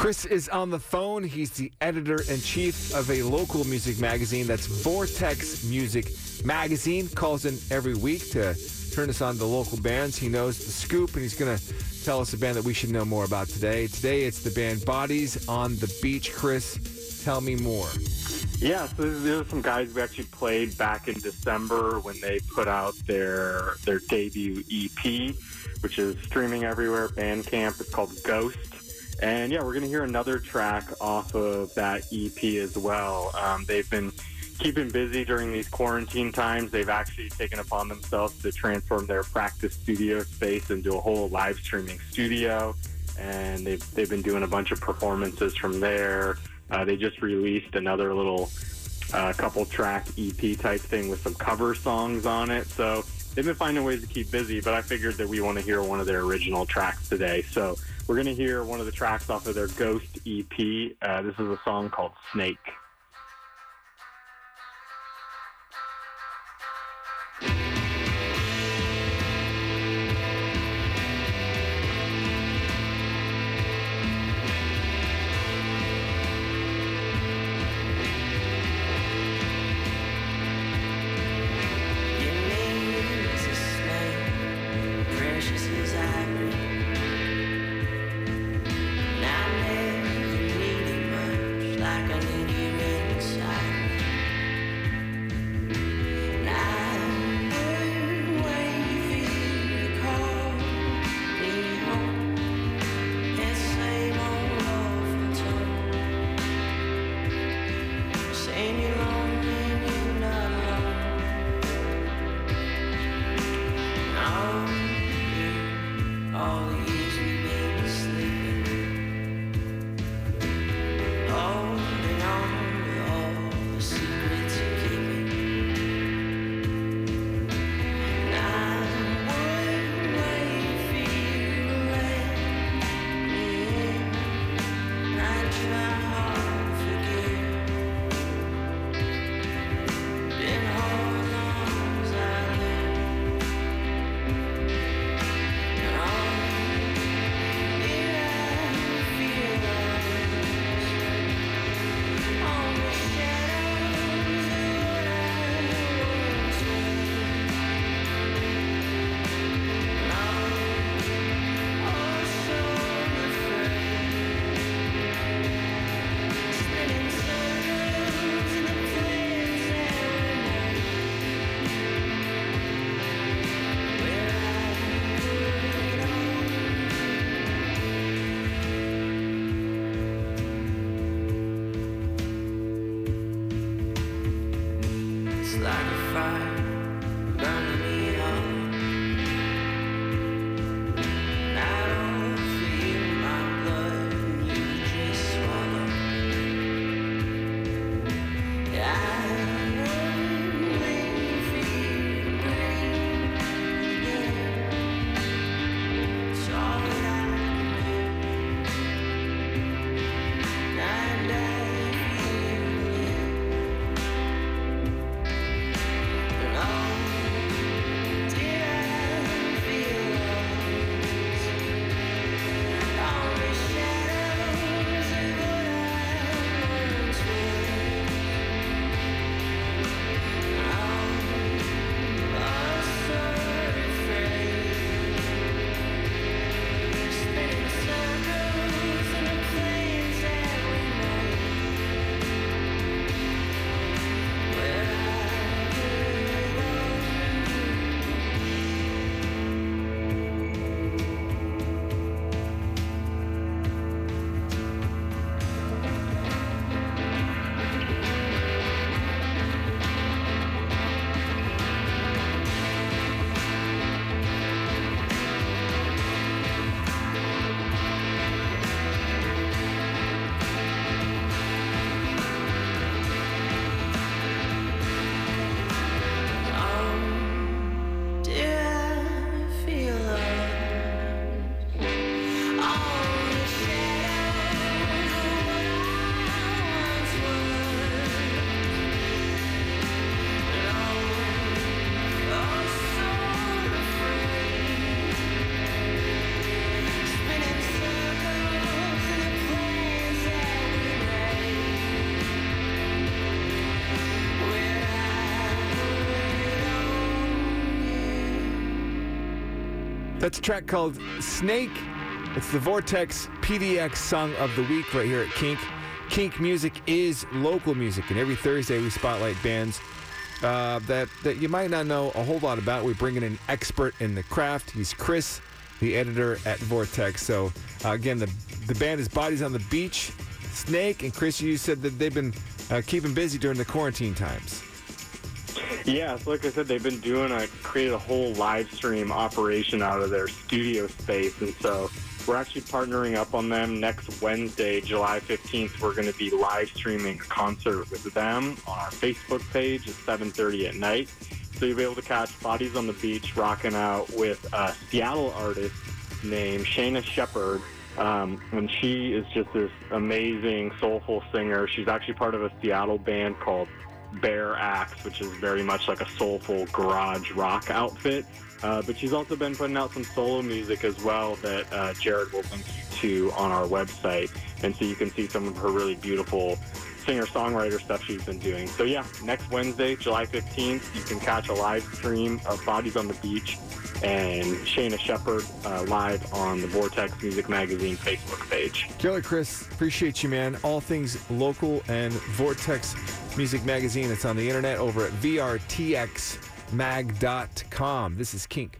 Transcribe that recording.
Chris is on the phone. He's the editor in chief of a local music magazine that's Vortex Music Magazine. Calls in every week to turn us on to local bands. He knows the scoop, and he's going to tell us a band that we should know more about today. Today, it's the band Bodies on the Beach. Chris, tell me more. Yeah, so are some guys we actually played back in December when they put out their their debut EP, which is streaming everywhere. Bandcamp. It's called Ghost. And yeah, we're going to hear another track off of that EP as well. Um, they've been keeping busy during these quarantine times. They've actually taken upon themselves to transform their practice studio space into a whole live streaming studio. And they've, they've been doing a bunch of performances from there. Uh, they just released another little uh, couple track EP type thing with some cover songs on it. So they've been finding ways to keep busy, but I figured that we want to hear one of their original tracks today. So we're going to hear one of the tracks off of their Ghost EP. Uh, this is a song called Snake. That's a track called Snake. It's the Vortex PDX song of the week right here at Kink. Kink music is local music, and every Thursday we spotlight bands uh, that that you might not know a whole lot about. We bring in an expert in the craft. He's Chris, the editor at Vortex. So uh, again, the the band is Bodies on the Beach. Snake and Chris, you said that they've been uh, keeping busy during the quarantine times. Yeah, so like I said, they've been doing a created a whole live stream operation out of their studio space, and so we're actually partnering up on them next Wednesday, July 15th. We're going to be live streaming a concert with them on our Facebook page at 7:30 at night. So you'll be able to catch Bodies on the Beach rocking out with a Seattle artist named Shaina Shepherd. Um, and she is just this amazing, soulful singer. She's actually part of a Seattle band called Bearaxe, which is very much like a soulful garage rock outfit. Uh, but she's also been putting out some solo music as well that uh, Jared will link you to on our website. And so you can see some of her really beautiful singer-songwriter stuff she's been doing. So yeah, next Wednesday, July 15th, you can catch a live stream of Bodies on the Beach and Shaina Shepherd uh, live on the Vortex Music Magazine Facebook page. Killer Chris, appreciate you, man. All things local and Vortex Music Magazine. It's on the internet over at vrtxmag.com. This is Kink.